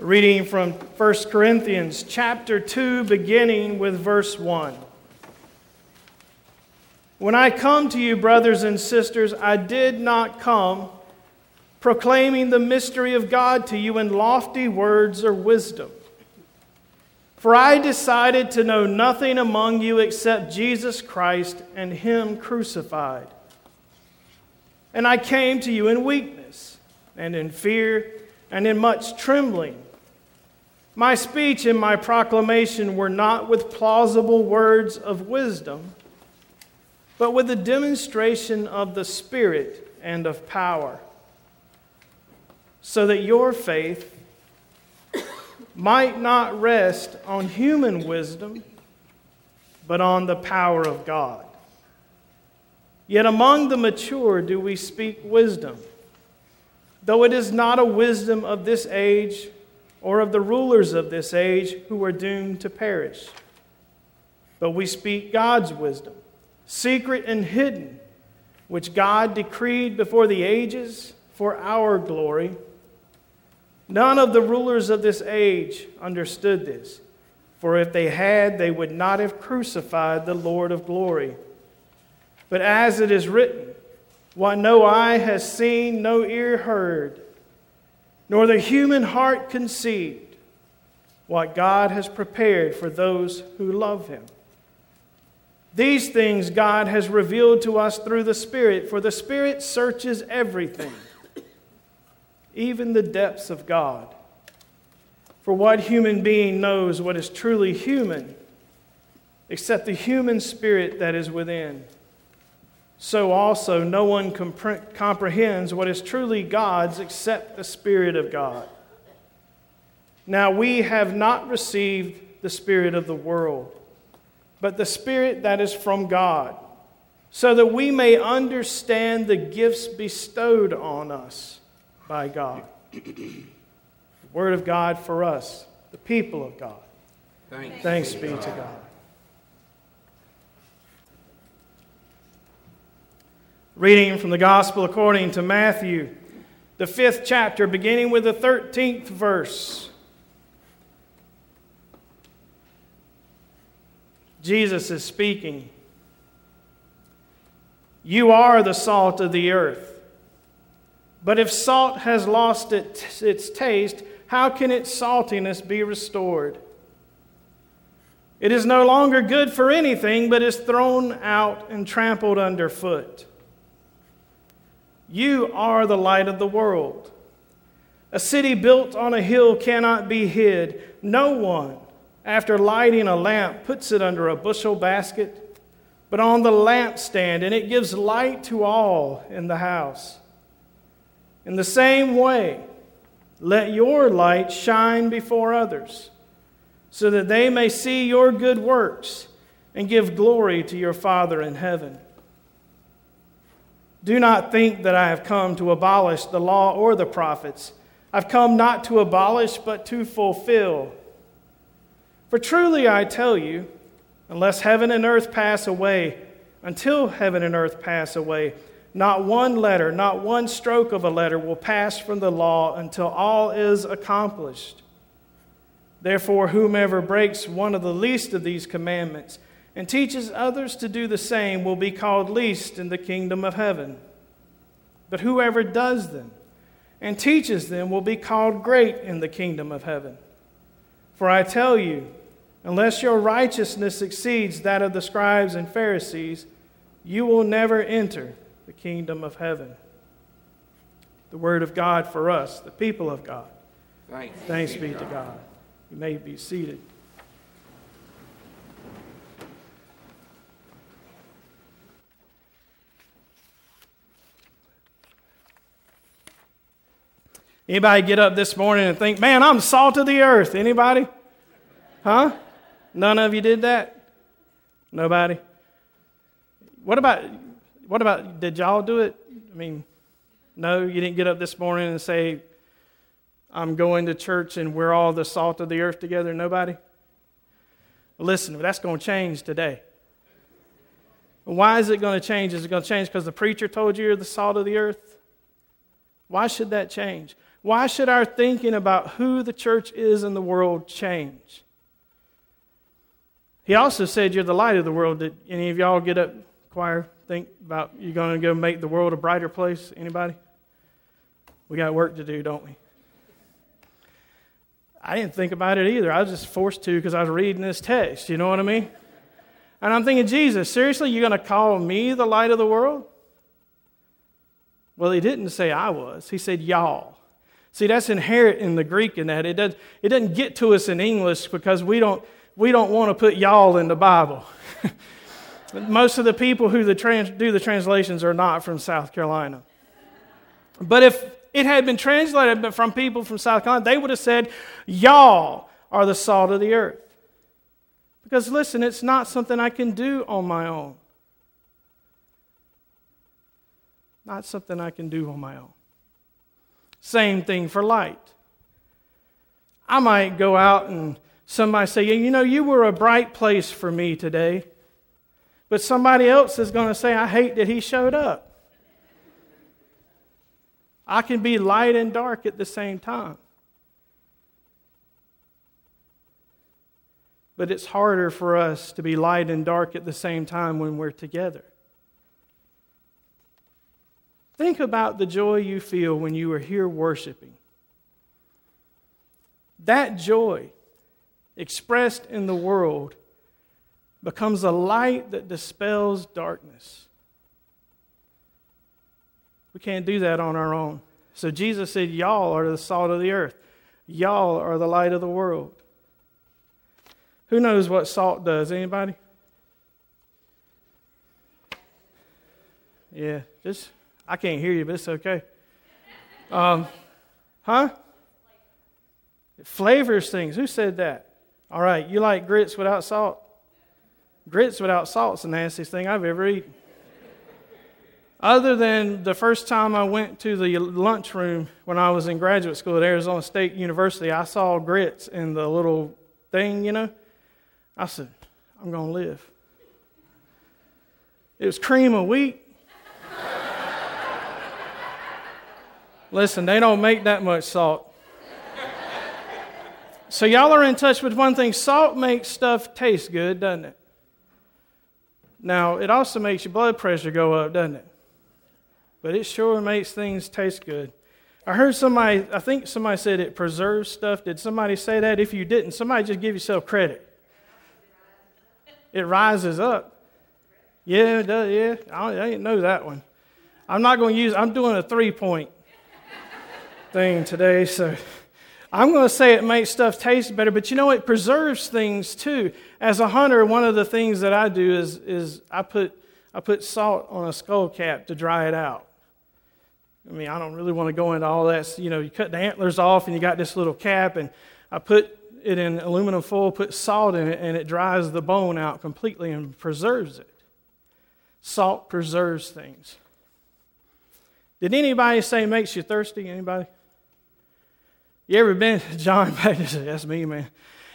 reading from 1 Corinthians chapter 2, beginning with verse 1. When I come to you, brothers and sisters, I did not come proclaiming the mystery of God to you in lofty words or wisdom. For I decided to know nothing among you except Jesus Christ and Him crucified. And I came to you in weakness and in fear and in much trembling. My speech and my proclamation were not with plausible words of wisdom, but with the demonstration of the Spirit and of power, so that your faith might not rest on human wisdom, but on the power of God. Yet among the mature do we speak wisdom, though it is not a wisdom of this age or of the rulers of this age who are doomed to perish. But we speak God's wisdom, secret and hidden, which God decreed before the ages for our glory. None of the rulers of this age understood this, for if they had, they would not have crucified the Lord of glory. But as it is written, what no eye has seen, no ear heard, nor the human heart conceived what God has prepared for those who love him. These things God has revealed to us through the Spirit, for the Spirit searches everything, even the depths of God. For what human being knows what is truly human except the human spirit that is within? So also no one compre- comprehends what is truly God's except the Spirit of God. Now we have not received the Spirit of the world, but the Spirit that is from God, so that we may understand the gifts bestowed on us by God. the Word of God for us, the people of God. Thanks, Thanks be to God. Reading from the Gospel according to Matthew, the fifth chapter, beginning with the 13th verse. Jesus is speaking. You are the salt of the earth. But if salt has lost its, its taste, how can its saltiness be restored? It is no longer good for anything, but is thrown out and trampled underfoot. You are the light of the world. A city built on a hill cannot be hid. No one, after lighting a lamp, puts it under a bushel basket, but on the lampstand, and it gives light to all in the house. In the same way, let your light shine before others, so that they may see your good works and give glory to your Father in heaven. Do not think that I have come to abolish the law or the prophets. I've come not to abolish, but to fulfill. For truly I tell you, unless heaven and earth pass away, until heaven and earth pass away, not one letter, not one stroke of a letter will pass from the law until all is accomplished. Therefore, whomever breaks one of the least of these commandments, and teaches others to do the same will be called least in the kingdom of heaven. But whoever does them and teaches them will be called great in the kingdom of heaven. For I tell you, unless your righteousness exceeds that of the scribes and Pharisees, you will never enter the kingdom of heaven. The word of God for us, the people of God. Thanks, Thanks be to God. You may be seated. Anybody get up this morning and think, man, I'm salt of the earth? Anybody? Huh? None of you did that? Nobody? What about, what about, did y'all do it? I mean, no, you didn't get up this morning and say, I'm going to church and we're all the salt of the earth together. Nobody? Listen, that's going to change today. Why is it going to change? Is it going to change because the preacher told you you're the salt of the earth? Why should that change? Why should our thinking about who the church is in the world change? He also said, You're the light of the world. Did any of y'all get up, choir, think about you're going to go make the world a brighter place? Anybody? We got work to do, don't we? I didn't think about it either. I was just forced to because I was reading this text. You know what I mean? And I'm thinking, Jesus, seriously, you're going to call me the light of the world? Well, he didn't say I was, he said y'all. See, that's inherent in the Greek in that. It, does, it doesn't get to us in English because we don't, we don't want to put y'all in the Bible. Most of the people who the trans, do the translations are not from South Carolina. But if it had been translated from people from South Carolina, they would have said, Y'all are the salt of the earth. Because listen, it's not something I can do on my own. Not something I can do on my own. Same thing for light. I might go out and somebody say, You know, you were a bright place for me today. But somebody else is going to say, I hate that he showed up. I can be light and dark at the same time. But it's harder for us to be light and dark at the same time when we're together. Think about the joy you feel when you are here worshiping. That joy expressed in the world becomes a light that dispels darkness. We can't do that on our own. So Jesus said, Y'all are the salt of the earth, y'all are the light of the world. Who knows what salt does? Anybody? Yeah, just, I can't hear you, but it's okay. Um, huh? It flavors things. Who said that? All right, you like grits without salt? Grits without salt's the nastiest thing I've ever eaten. Other than the first time I went to the lunchroom when I was in graduate school at Arizona State University, I saw grits in the little thing, you know. I said, I'm going to live. It was cream of wheat. Listen, they don't make that much salt. So, y'all are in touch with one thing salt makes stuff taste good, doesn't it? Now, it also makes your blood pressure go up, doesn't it? but it sure makes things taste good. I heard somebody, I think somebody said it preserves stuff. Did somebody say that? If you didn't, somebody just give yourself credit. It rises up. Yeah, it does, yeah. I, didn't know that one. I'm not going to use, I'm doing a three point thing today, so I'm going to say it makes stuff taste better, but you know, it preserves things too. As a hunter, one of the things that I do is, is I, put, I put salt on a skull cap to dry it out. I mean, I don't really want to go into all that. You know, you cut the antlers off and you got this little cap, and I put it in aluminum foil, put salt in it, and it dries the bone out completely and preserves it. Salt preserves things. Did anybody say it makes you thirsty? Anybody? You ever been, John, that's me, man.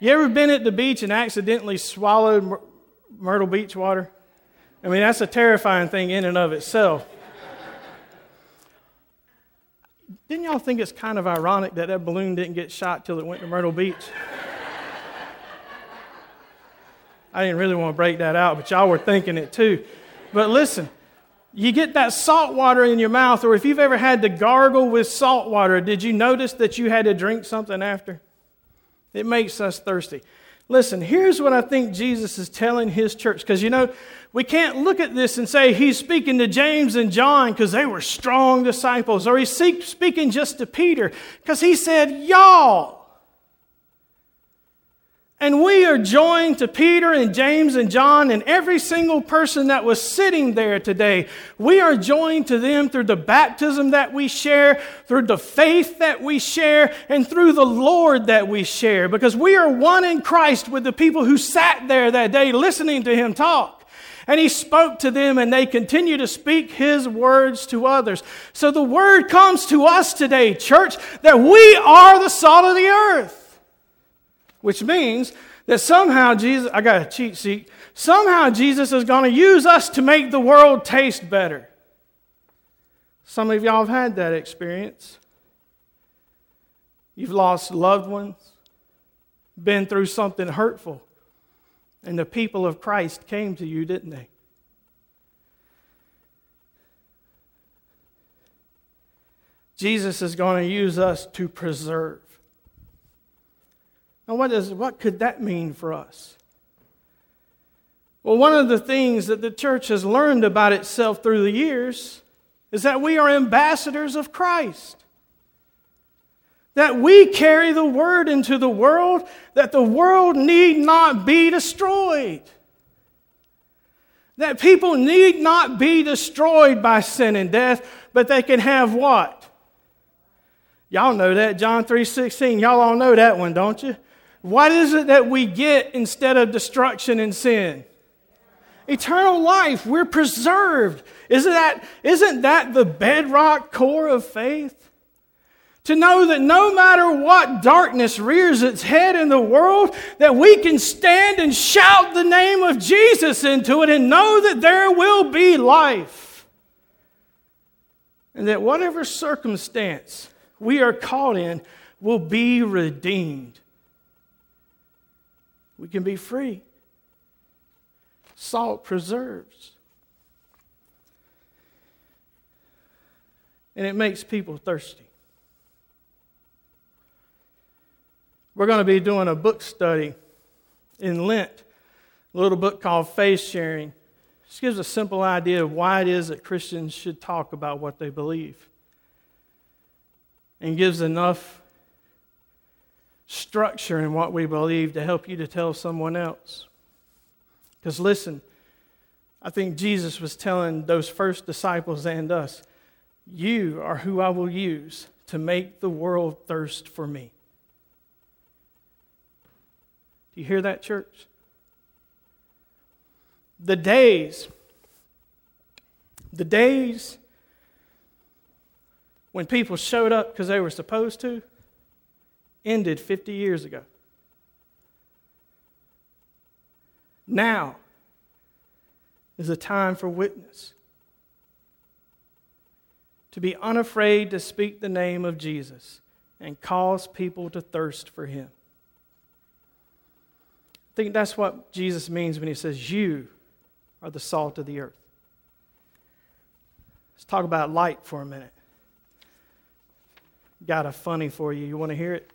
You ever been at the beach and accidentally swallowed Myrtle Beach water? I mean, that's a terrifying thing in and of itself. Didn't y'all think it's kind of ironic that that balloon didn't get shot till it went to Myrtle Beach? I didn't really want to break that out, but y'all were thinking it too. But listen, you get that salt water in your mouth, or if you've ever had to gargle with salt water, did you notice that you had to drink something after? It makes us thirsty. Listen, here's what I think Jesus is telling his church. Because, you know, we can't look at this and say he's speaking to James and John because they were strong disciples, or he's speaking just to Peter because he said, Y'all. And we are joined to Peter and James and John and every single person that was sitting there today. We are joined to them through the baptism that we share, through the faith that we share, and through the Lord that we share. Because we are one in Christ with the people who sat there that day listening to him talk. And he spoke to them, and they continue to speak his words to others. So the word comes to us today, church, that we are the salt of the earth which means that somehow Jesus, I got a cheat sheet, somehow Jesus is going to use us to make the world taste better. Some of y'all have had that experience. You've lost loved ones, been through something hurtful, and the people of Christ came to you, didn't they? Jesus is going to use us to preserve. Now, what, is, what could that mean for us? Well, one of the things that the church has learned about itself through the years is that we are ambassadors of Christ. That we carry the word into the world, that the world need not be destroyed. That people need not be destroyed by sin and death, but they can have what? Y'all know that, John 3:16. Y'all all know that one, don't you? What is it that we get instead of destruction and sin? Eternal life. We're preserved. Isn't that, isn't that the bedrock core of faith? To know that no matter what darkness rears its head in the world, that we can stand and shout the name of Jesus into it and know that there will be life. And that whatever circumstance we are caught in will be redeemed. We can be free. Salt preserves. And it makes people thirsty. We're going to be doing a book study in Lent, a little book called Faith Sharing. This gives a simple idea of why it is that Christians should talk about what they believe. And gives enough structure in what we believe to help you to tell someone else. Because listen, I think Jesus was telling those first disciples and us, You are who I will use to make the world thirst for me. Do you hear that, church? The days, the days when people showed up because they were supposed to, ended 50 years ago. Now is a time for witness. To be unafraid to speak the name of Jesus and cause people to thirst for him. I think that's what Jesus means when he says, You are the salt of the earth. Let's talk about light for a minute. Got a funny for you. You want to hear it?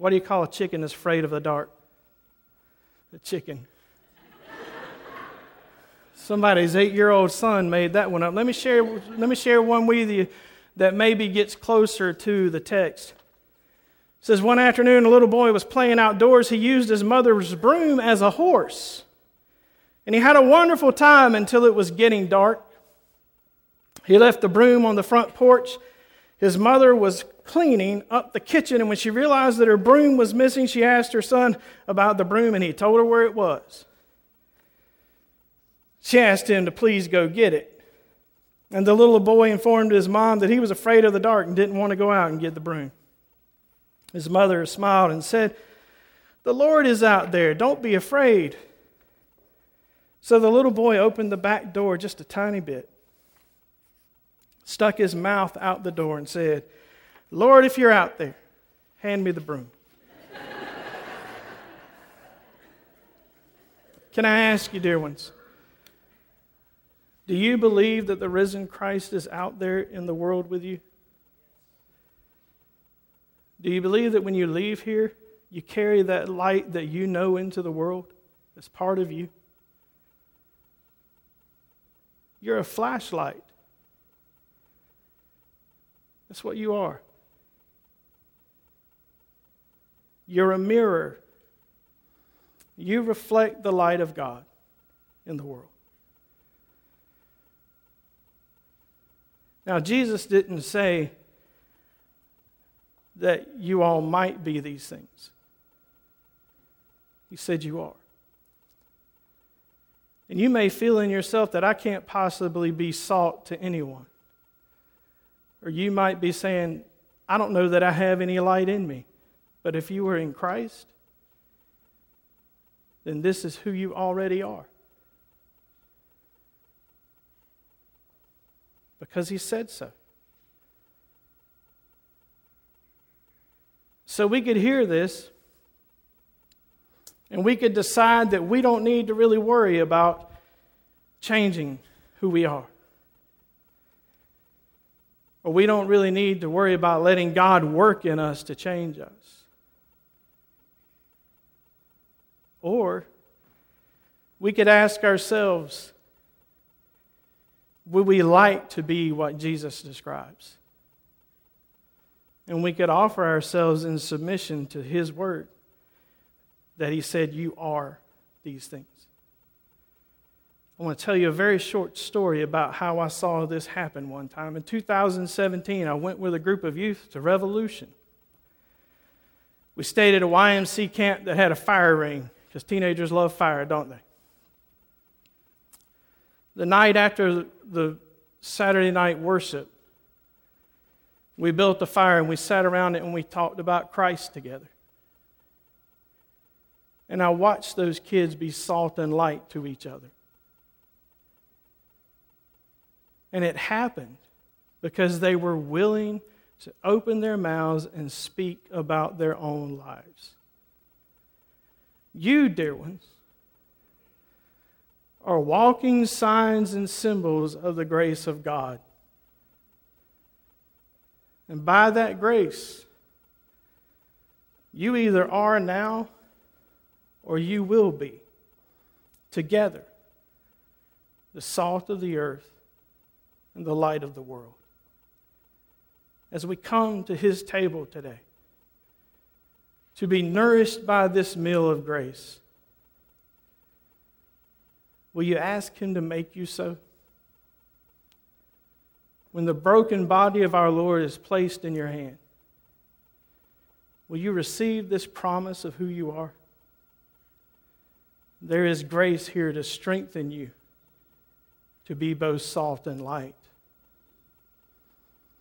What do you call a chicken that's afraid of the dark? A chicken. Somebody's eight year old son made that one up. Let me, share, let me share one with you that maybe gets closer to the text. It says, One afternoon, a little boy was playing outdoors. He used his mother's broom as a horse. And he had a wonderful time until it was getting dark. He left the broom on the front porch. His mother was cleaning up the kitchen, and when she realized that her broom was missing, she asked her son about the broom, and he told her where it was. She asked him to please go get it. And the little boy informed his mom that he was afraid of the dark and didn't want to go out and get the broom. His mother smiled and said, The Lord is out there. Don't be afraid. So the little boy opened the back door just a tiny bit, stuck his mouth out the door, and said, Lord, if you're out there, hand me the broom. Can I ask you, dear ones, do you believe that the risen Christ is out there in the world with you? Do you believe that when you leave here, you carry that light that you know into the world as part of you? You're a flashlight. That's what you are. You're a mirror. You reflect the light of God in the world. Now, Jesus didn't say that you all might be these things, He said you are. And you may feel in yourself that I can't possibly be salt to anyone. Or you might be saying, I don't know that I have any light in me. But if you are in Christ, then this is who you already are. Because he said so. so we could hear this and we could decide that we don't need to really worry about changing who we are. Or we don't really need to worry about letting God work in us to change us. Or we could ask ourselves would we like to be what Jesus describes? And we could offer ourselves in submission to His word that He said, You are these things. I want to tell you a very short story about how I saw this happen one time. In 2017, I went with a group of youth to Revolution. We stayed at a YMC camp that had a fire ring because teenagers love fire, don't they? The night after the Saturday night worship, we built a fire and we sat around it and we talked about Christ together. And I watched those kids be salt and light to each other. And it happened because they were willing to open their mouths and speak about their own lives. You, dear ones, are walking signs and symbols of the grace of God. And by that grace, you either are now or you will be together the salt of the earth and the light of the world. As we come to his table today, to be nourished by this meal of grace, will you ask him to make you so? When the broken body of our Lord is placed in your hand, will you receive this promise of who you are? There is grace here to strengthen you to be both soft and light.